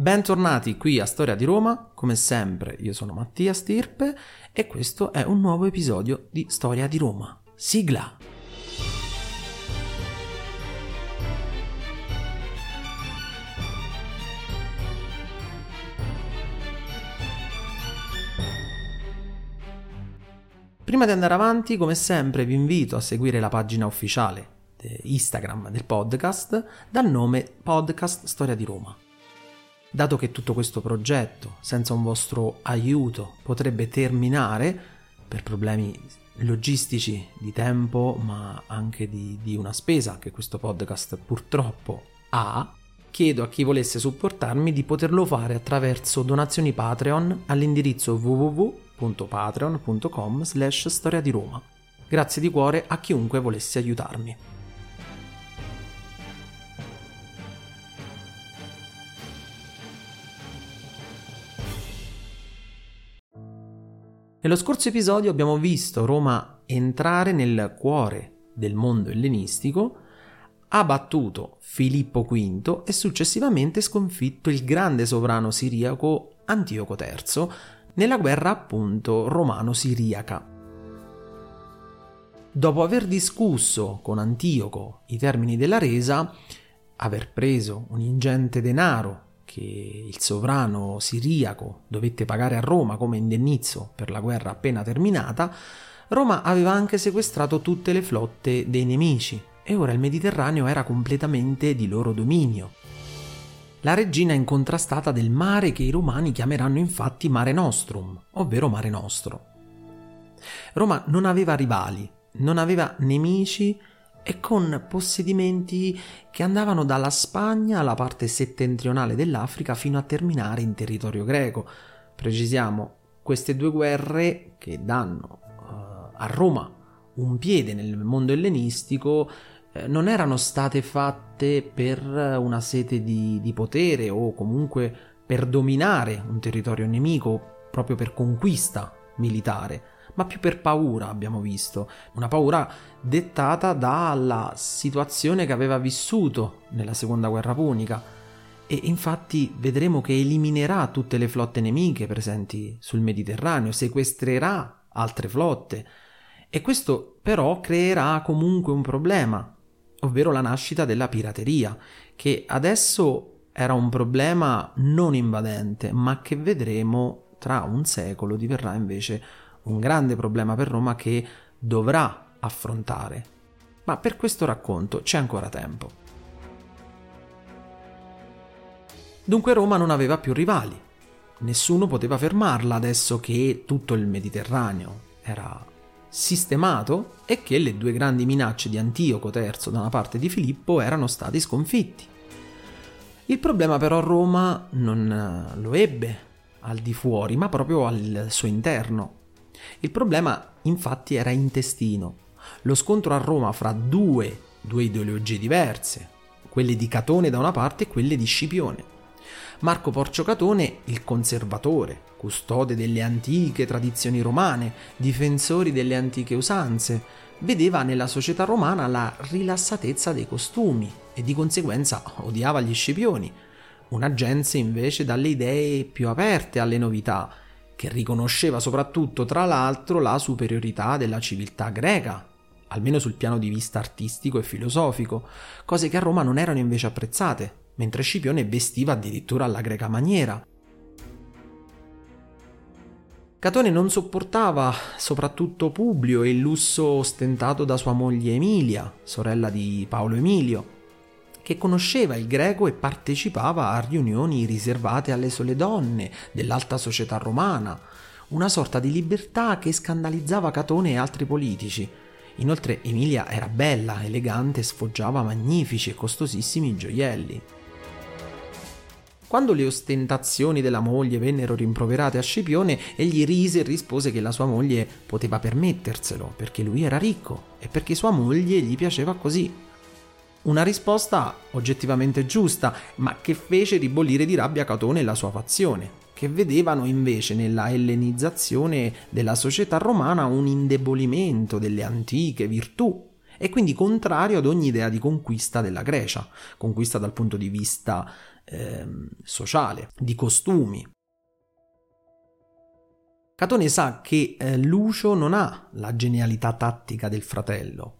Bentornati qui a Storia di Roma, come sempre io sono Mattia Stirpe e questo è un nuovo episodio di Storia di Roma. Sigla! Prima di andare avanti, come sempre, vi invito a seguire la pagina ufficiale Instagram del podcast dal nome Podcast Storia di Roma. Dato che tutto questo progetto, senza un vostro aiuto, potrebbe terminare per problemi logistici di tempo, ma anche di, di una spesa che questo podcast purtroppo ha, chiedo a chi volesse supportarmi di poterlo fare attraverso donazioni Patreon all'indirizzo www.patreon.com slash storia di Roma. Grazie di cuore a chiunque volesse aiutarmi. Nello scorso episodio abbiamo visto Roma entrare nel cuore del mondo ellenistico, ha battuto Filippo V e successivamente sconfitto il grande sovrano siriaco Antioco III nella guerra appunto romano-siriaca. Dopo aver discusso con Antioco i termini della resa, aver preso un ingente denaro che il sovrano siriaco dovette pagare a Roma come indennizzo per la guerra appena terminata, Roma aveva anche sequestrato tutte le flotte dei nemici e ora il Mediterraneo era completamente di loro dominio. La regina incontrastata del mare che i romani chiameranno infatti Mare Nostrum, ovvero Mare Nostro. Roma non aveva rivali, non aveva nemici e con possedimenti che andavano dalla Spagna alla parte settentrionale dell'Africa fino a terminare in territorio greco. Precisiamo, queste due guerre che danno uh, a Roma un piede nel mondo ellenistico eh, non erano state fatte per una sete di, di potere o comunque per dominare un territorio nemico, proprio per conquista militare ma più per paura abbiamo visto, una paura dettata dalla situazione che aveva vissuto nella seconda guerra punica. E infatti vedremo che eliminerà tutte le flotte nemiche presenti sul Mediterraneo, sequestrerà altre flotte. E questo però creerà comunque un problema, ovvero la nascita della pirateria, che adesso era un problema non invadente, ma che vedremo tra un secolo diverrà invece un grande problema per Roma che dovrà affrontare. Ma per questo racconto c'è ancora tempo. Dunque Roma non aveva più rivali. Nessuno poteva fermarla adesso che tutto il Mediterraneo era sistemato e che le due grandi minacce di Antioco III da una parte di Filippo erano stati sconfitti. Il problema però Roma non lo ebbe al di fuori, ma proprio al suo interno. Il problema infatti era intestino. Lo scontro a Roma fra due, due ideologie diverse, quelle di Catone da una parte e quelle di Scipione. Marco Porcio Catone, il conservatore, custode delle antiche tradizioni romane, difensori delle antiche usanze, vedeva nella società romana la rilassatezza dei costumi e di conseguenza odiava gli Scipioni, una gente invece dalle idee più aperte alle novità che riconosceva soprattutto, tra l'altro, la superiorità della civiltà greca, almeno sul piano di vista artistico e filosofico, cose che a Roma non erano invece apprezzate, mentre Scipione vestiva addirittura alla greca maniera. Catone non sopportava soprattutto Publio e il lusso ostentato da sua moglie Emilia, sorella di Paolo Emilio, che conosceva il greco e partecipava a riunioni riservate alle sole donne dell'alta società romana, una sorta di libertà che scandalizzava Catone e altri politici. Inoltre Emilia era bella, elegante e sfoggiava magnifici e costosissimi gioielli. Quando le ostentazioni della moglie vennero rimproverate a Scipione, egli rise e rispose che la sua moglie poteva permetterselo, perché lui era ricco e perché sua moglie gli piaceva così. Una risposta oggettivamente giusta, ma che fece ribollire di rabbia Catone e la sua fazione, che vedevano invece nella ellenizzazione della società romana un indebolimento delle antiche virtù e quindi contrario ad ogni idea di conquista della Grecia, conquista dal punto di vista eh, sociale, di costumi. Catone sa che eh, Lucio non ha la genialità tattica del fratello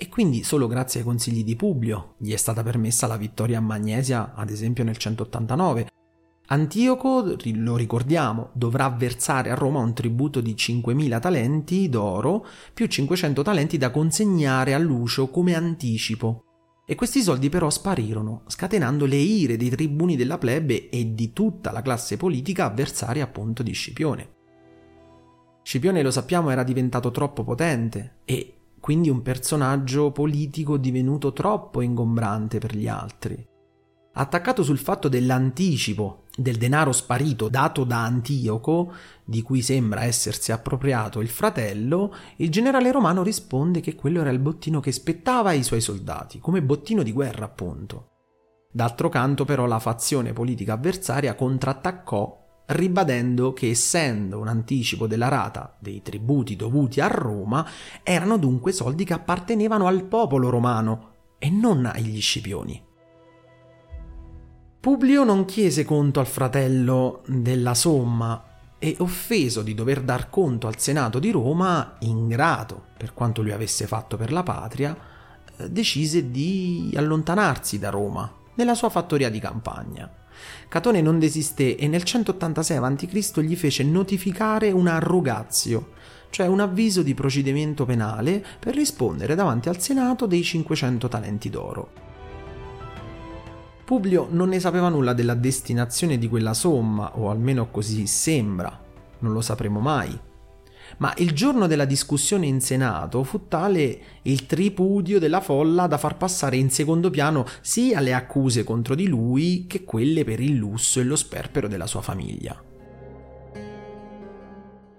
e quindi solo grazie ai consigli di Publio gli è stata permessa la vittoria a Magnesia, ad esempio nel 189. Antioco, lo ricordiamo, dovrà versare a Roma un tributo di 5.000 talenti d'oro più 500 talenti da consegnare a Lucio come anticipo e questi soldi però sparirono, scatenando le ire dei tribuni della plebe e di tutta la classe politica avversaria appunto di Scipione. Scipione, lo sappiamo, era diventato troppo potente e quindi un personaggio politico divenuto troppo ingombrante per gli altri. Attaccato sul fatto dell'anticipo del denaro sparito dato da Antioco, di cui sembra essersi appropriato il fratello, il generale romano risponde che quello era il bottino che spettava ai suoi soldati, come bottino di guerra appunto. D'altro canto però la fazione politica avversaria contrattaccò ribadendo che essendo un anticipo della rata dei tributi dovuti a Roma, erano dunque soldi che appartenevano al popolo romano e non agli scipioni. Publio non chiese conto al fratello della somma e offeso di dover dar conto al Senato di Roma, ingrato per quanto lui avesse fatto per la patria, eh, decise di allontanarsi da Roma, nella sua fattoria di campagna. Catone non desisté e nel 186 a.C. gli fece notificare una arrogazio, cioè un avviso di procedimento penale per rispondere davanti al Senato dei 500 talenti d'oro. Publio non ne sapeva nulla della destinazione di quella somma, o almeno così sembra, non lo sapremo mai. Ma il giorno della discussione in Senato fu tale il tripudio della folla da far passare in secondo piano sia le accuse contro di lui che quelle per il lusso e lo sperpero della sua famiglia.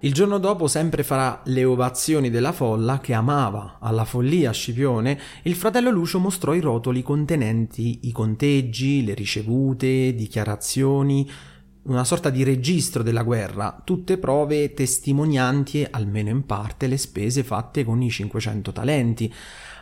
Il giorno dopo, sempre fra le ovazioni della folla che amava alla follia Scipione, il fratello Lucio mostrò i rotoli contenenti i conteggi, le ricevute, dichiarazioni, una sorta di registro della guerra, tutte prove testimonianti, almeno in parte, le spese fatte con i 500 talenti.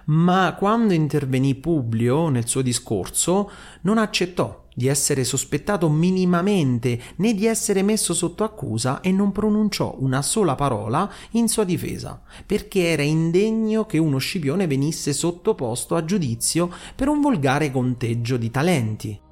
Ma quando intervenì Publio nel suo discorso, non accettò di essere sospettato minimamente né di essere messo sotto accusa e non pronunciò una sola parola in sua difesa, perché era indegno che uno scipione venisse sottoposto a giudizio per un volgare conteggio di talenti.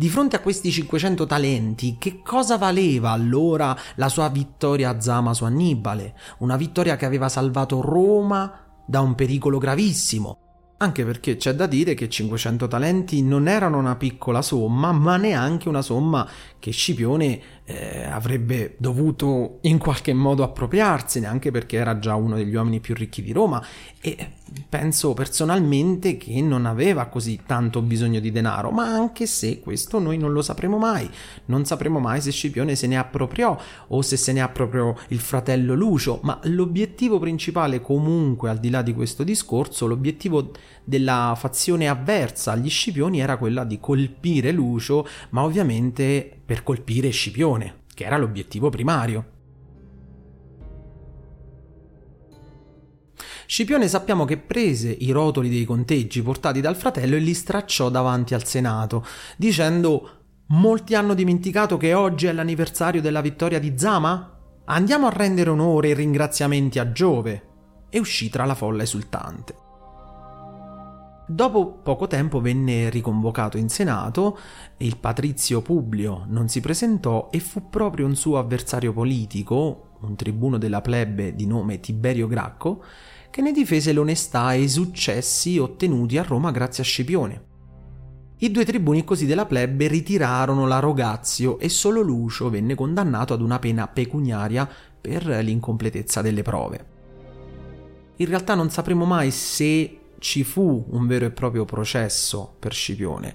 Di fronte a questi 500 talenti, che cosa valeva allora la sua vittoria a Zama su Annibale? Una vittoria che aveva salvato Roma da un pericolo gravissimo, anche perché c'è da dire che 500 talenti non erano una piccola somma, ma neanche una somma che Scipione eh, avrebbe dovuto in qualche modo appropriarsene, anche perché era già uno degli uomini più ricchi di Roma e penso personalmente che non aveva così tanto bisogno di denaro, ma anche se questo noi non lo sapremo mai, non sapremo mai se Scipione se ne appropriò o se se ne appropriò il fratello Lucio, ma l'obiettivo principale comunque al di là di questo discorso, l'obiettivo della fazione avversa agli Scipioni era quella di colpire Lucio, ma ovviamente per colpire Scipione, che era l'obiettivo primario. Scipione sappiamo che prese i rotoli dei conteggi portati dal fratello e li stracciò davanti al Senato, dicendo Molti hanno dimenticato che oggi è l'anniversario della vittoria di Zama? Andiamo a rendere onore e ringraziamenti a Giove. E uscì tra la folla esultante. Dopo poco tempo venne riconvocato in Senato, il patrizio Publio non si presentò e fu proprio un suo avversario politico, un tribuno della plebe di nome Tiberio Gracco, che ne difese l'onestà e i successi ottenuti a Roma grazie a Scipione. I due tribuni così della plebe ritirarono la rogazio e solo Lucio venne condannato ad una pena pecuniaria per l'incompletezza delle prove. In realtà non sapremo mai se ci fu un vero e proprio processo per Scipione.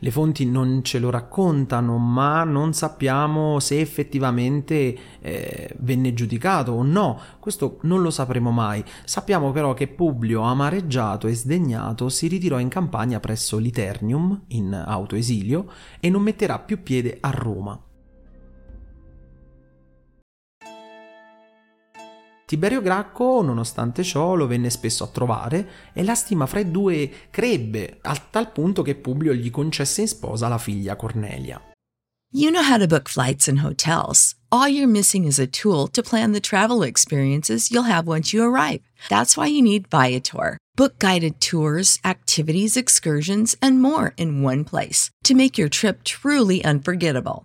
Le fonti non ce lo raccontano, ma non sappiamo se effettivamente eh, venne giudicato o no. Questo non lo sapremo mai. Sappiamo però che Publio, amareggiato e sdegnato, si ritirò in campagna presso Liternium, in autoesilio, e non metterà più piede a Roma. Tiberio Gracco, nonostante ciò, lo venne spesso a trovare e la stima fra i due crebbe, a tal punto che Publio gli concesse in sposa la figlia Cornelia. You know how to book flights and hotels. All you're missing is a tool to plan the travel experiences you'll have once you arrive. That's why you need Viator. Book guided tours, activities, excursions, and more in one place to make your trip truly unforgettable.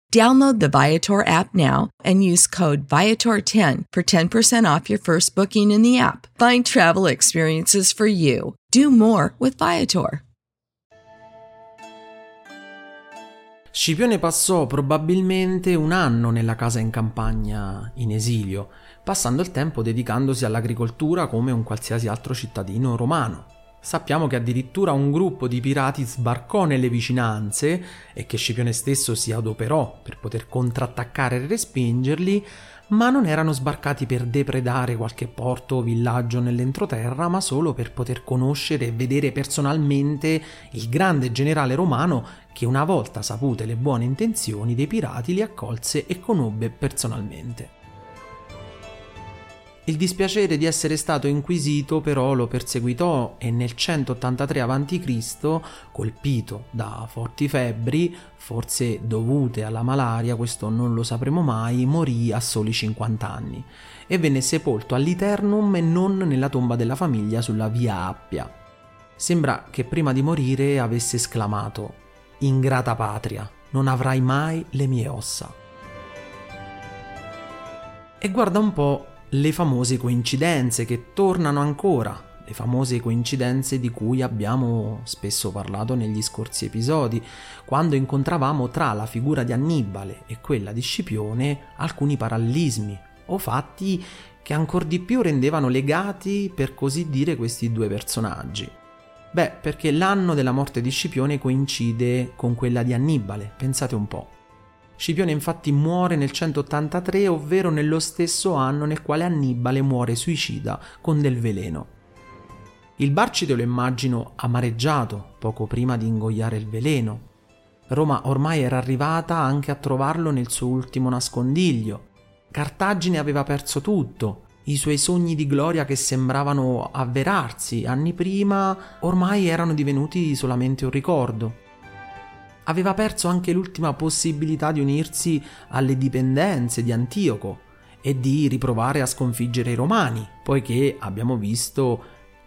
Download the Viator app now and use code Viator10 for 10% off your first booking in the app. Find travel experiences for you. Do more with Viator. Scipione passò probabilmente un anno nella casa in campagna in esilio, passando il tempo dedicandosi all'agricoltura come un qualsiasi altro cittadino romano. Sappiamo che addirittura un gruppo di pirati sbarcò nelle vicinanze e che Scipione stesso si adoperò per poter contrattaccare e respingerli, ma non erano sbarcati per depredare qualche porto o villaggio nell'entroterra, ma solo per poter conoscere e vedere personalmente il grande generale romano che una volta sapute le buone intenzioni dei pirati li accolse e conobbe personalmente. Il dispiacere di essere stato inquisito però lo perseguitò e nel 183 a.C., colpito da forti febbri, forse dovute alla malaria, questo non lo sapremo mai, morì a soli 50 anni e venne sepolto all'Iternum e non nella tomba della famiglia sulla via Appia. Sembra che prima di morire avesse esclamato Ingrata patria, non avrai mai le mie ossa. E guarda un po' le famose coincidenze che tornano ancora, le famose coincidenze di cui abbiamo spesso parlato negli scorsi episodi, quando incontravamo tra la figura di Annibale e quella di Scipione alcuni parallelismi o fatti che ancor di più rendevano legati, per così dire, questi due personaggi. Beh, perché l'anno della morte di Scipione coincide con quella di Annibale, pensate un po'. Scipione infatti muore nel 183, ovvero nello stesso anno nel quale Annibale muore suicida con del veleno. Il Barcide lo immagino amareggiato poco prima di ingoiare il veleno. Roma ormai era arrivata anche a trovarlo nel suo ultimo nascondiglio. Cartagine aveva perso tutto, i suoi sogni di gloria che sembravano avverarsi anni prima ormai erano divenuti solamente un ricordo aveva perso anche l'ultima possibilità di unirsi alle dipendenze di Antioco e di riprovare a sconfiggere i romani, poiché abbiamo visto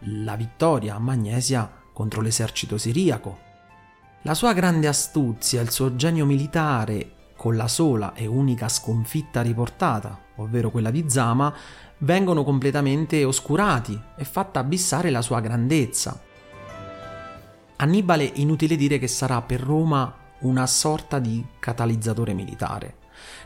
la vittoria a Magnesia contro l'esercito siriaco. La sua grande astuzia, il suo genio militare, con la sola e unica sconfitta riportata, ovvero quella di Zama, vengono completamente oscurati e fatta abissare la sua grandezza. Annibale inutile dire che sarà per Roma una sorta di catalizzatore militare,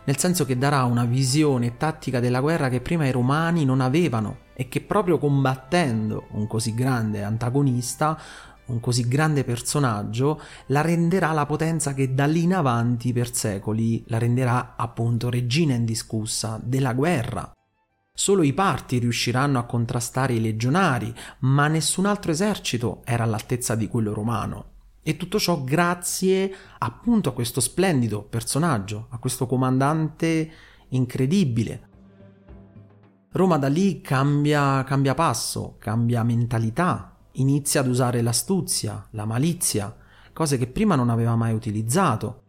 nel senso che darà una visione tattica della guerra che prima i romani non avevano e che proprio combattendo un così grande antagonista, un così grande personaggio, la renderà la potenza che da lì in avanti per secoli la renderà appunto regina indiscussa della guerra, Solo i parti riusciranno a contrastare i legionari, ma nessun altro esercito era all'altezza di quello romano. E tutto ciò grazie appunto a questo splendido personaggio, a questo comandante incredibile. Roma da lì cambia, cambia passo, cambia mentalità, inizia ad usare l'astuzia, la malizia, cose che prima non aveva mai utilizzato.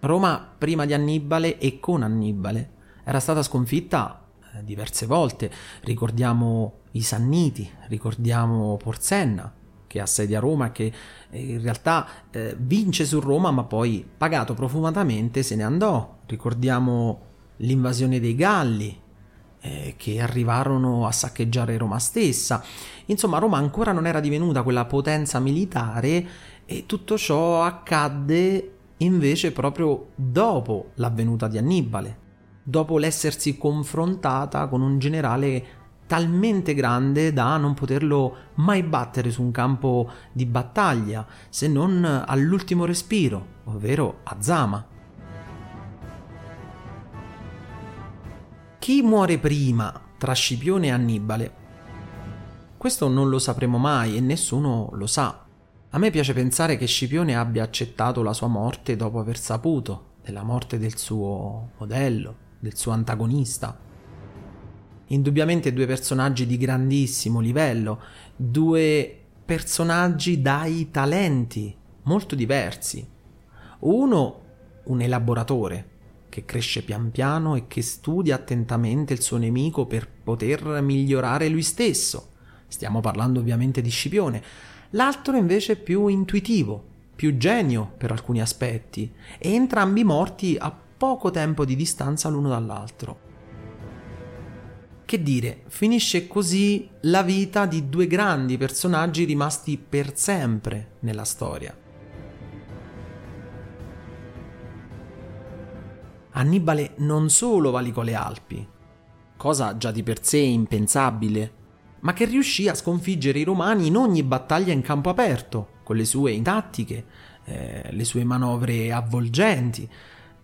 Roma prima di Annibale e con Annibale era stata sconfitta eh, diverse volte, ricordiamo i Sanniti, ricordiamo Porsenna, che assedia Roma e che eh, in realtà eh, vince su Roma, ma poi, pagato profumatamente, se ne andò. Ricordiamo l'invasione dei Galli, eh, che arrivarono a saccheggiare Roma stessa. Insomma, Roma ancora non era divenuta quella potenza militare e tutto ciò accadde invece proprio dopo l'avvenuta di Annibale, dopo l'essersi confrontata con un generale talmente grande da non poterlo mai battere su un campo di battaglia, se non all'ultimo respiro, ovvero a Zama. Chi muore prima tra Scipione e Annibale? Questo non lo sapremo mai e nessuno lo sa. A me piace pensare che Scipione abbia accettato la sua morte dopo aver saputo della morte del suo modello, del suo antagonista. Indubbiamente due personaggi di grandissimo livello, due personaggi dai talenti molto diversi. Uno un elaboratore che cresce pian piano e che studia attentamente il suo nemico per poter migliorare lui stesso. Stiamo parlando ovviamente di Scipione l'altro invece più intuitivo, più genio per alcuni aspetti, e entrambi morti a poco tempo di distanza l'uno dall'altro. Che dire, finisce così la vita di due grandi personaggi rimasti per sempre nella storia. Annibale non solo valicò le Alpi, cosa già di per sé impensabile ma che riuscì a sconfiggere i romani in ogni battaglia in campo aperto, con le sue tattiche, eh, le sue manovre avvolgenti.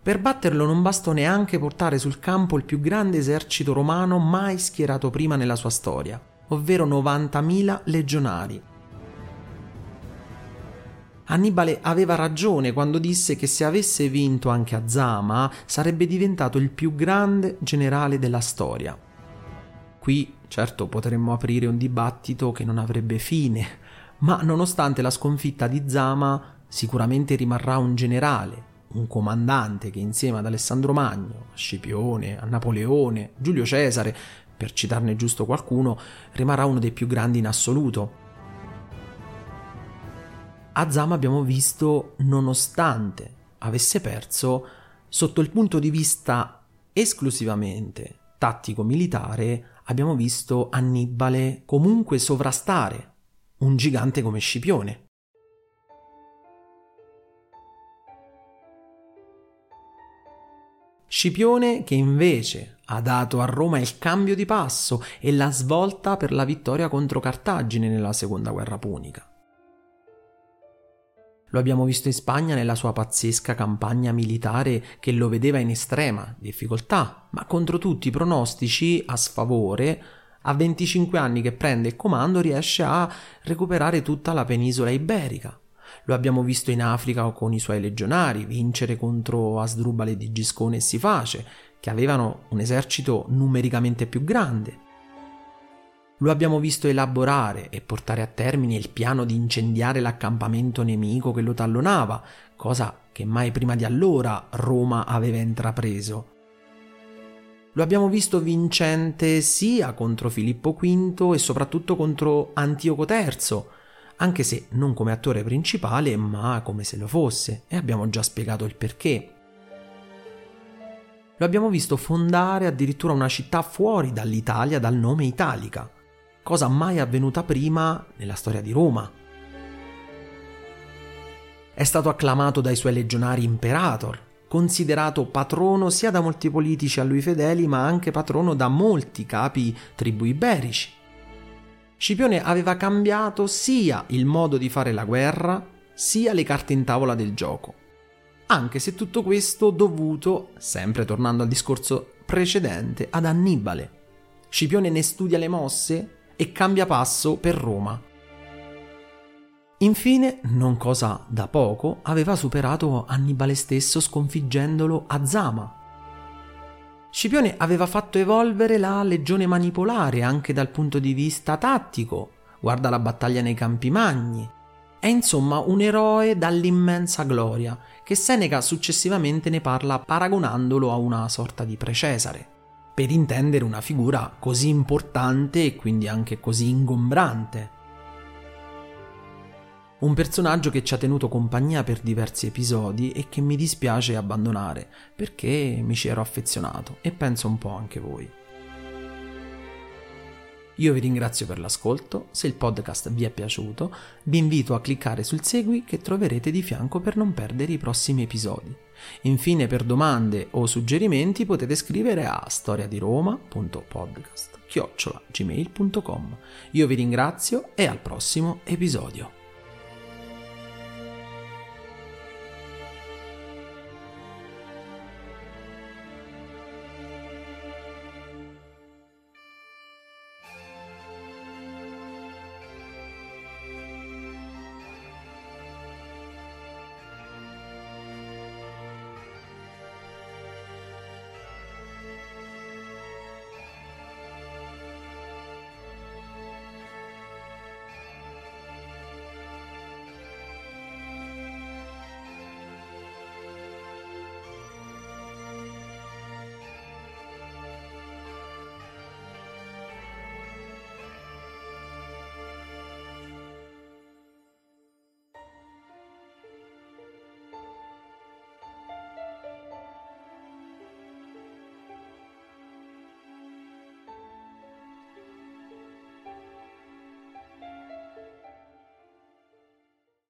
Per batterlo non bastò neanche portare sul campo il più grande esercito romano mai schierato prima nella sua storia, ovvero 90.000 legionari. Annibale aveva ragione quando disse che se avesse vinto anche a Zama sarebbe diventato il più grande generale della storia. Qui certo potremmo aprire un dibattito che non avrebbe fine, ma nonostante la sconfitta di Zama sicuramente rimarrà un generale, un comandante che insieme ad Alessandro Magno, a Scipione, a Napoleone, Giulio Cesare, per citarne giusto qualcuno, rimarrà uno dei più grandi in assoluto. A Zama abbiamo visto, nonostante avesse perso, sotto il punto di vista esclusivamente tattico-militare, abbiamo visto Annibale comunque sovrastare un gigante come Scipione. Scipione che invece ha dato a Roma il cambio di passo e la svolta per la vittoria contro Cartagine nella seconda guerra punica. Lo abbiamo visto in Spagna nella sua pazzesca campagna militare che lo vedeva in estrema difficoltà, ma contro tutti i pronostici a sfavore, a 25 anni che prende il comando riesce a recuperare tutta la penisola iberica. Lo abbiamo visto in Africa con i suoi legionari vincere contro Asdrubale di Giscone e Siface, che avevano un esercito numericamente più grande. Lo abbiamo visto elaborare e portare a termine il piano di incendiare l'accampamento nemico che lo tallonava, cosa che mai prima di allora Roma aveva intrapreso. Lo abbiamo visto vincente sia contro Filippo V e soprattutto contro Antioco III, anche se non come attore principale, ma come se lo fosse, e abbiamo già spiegato il perché. Lo abbiamo visto fondare addirittura una città fuori dall'Italia dal nome Italica cosa mai avvenuta prima nella storia di Roma. È stato acclamato dai suoi legionari imperator, considerato patrono sia da molti politici a lui fedeli, ma anche patrono da molti capi tribù iberici. Scipione aveva cambiato sia il modo di fare la guerra, sia le carte in tavola del gioco. Anche se tutto questo dovuto, sempre tornando al discorso precedente, ad Annibale. Scipione ne studia le mosse e cambia passo per Roma. Infine, non cosa da poco, aveva superato Annibale stesso sconfiggendolo a Zama. Scipione aveva fatto evolvere la legione manipolare anche dal punto di vista tattico, guarda la battaglia nei Campi Magni. È insomma un eroe dall'immensa gloria, che Seneca successivamente ne parla paragonandolo a una sorta di precesare per intendere una figura così importante e quindi anche così ingombrante. Un personaggio che ci ha tenuto compagnia per diversi episodi e che mi dispiace abbandonare, perché mi ci ero affezionato e penso un po' anche voi. Io vi ringrazio per l'ascolto, se il podcast vi è piaciuto vi invito a cliccare sul segui che troverete di fianco per non perdere i prossimi episodi. Infine per domande o suggerimenti potete scrivere a storiadiroma.podcast Io vi ringrazio e al prossimo episodio.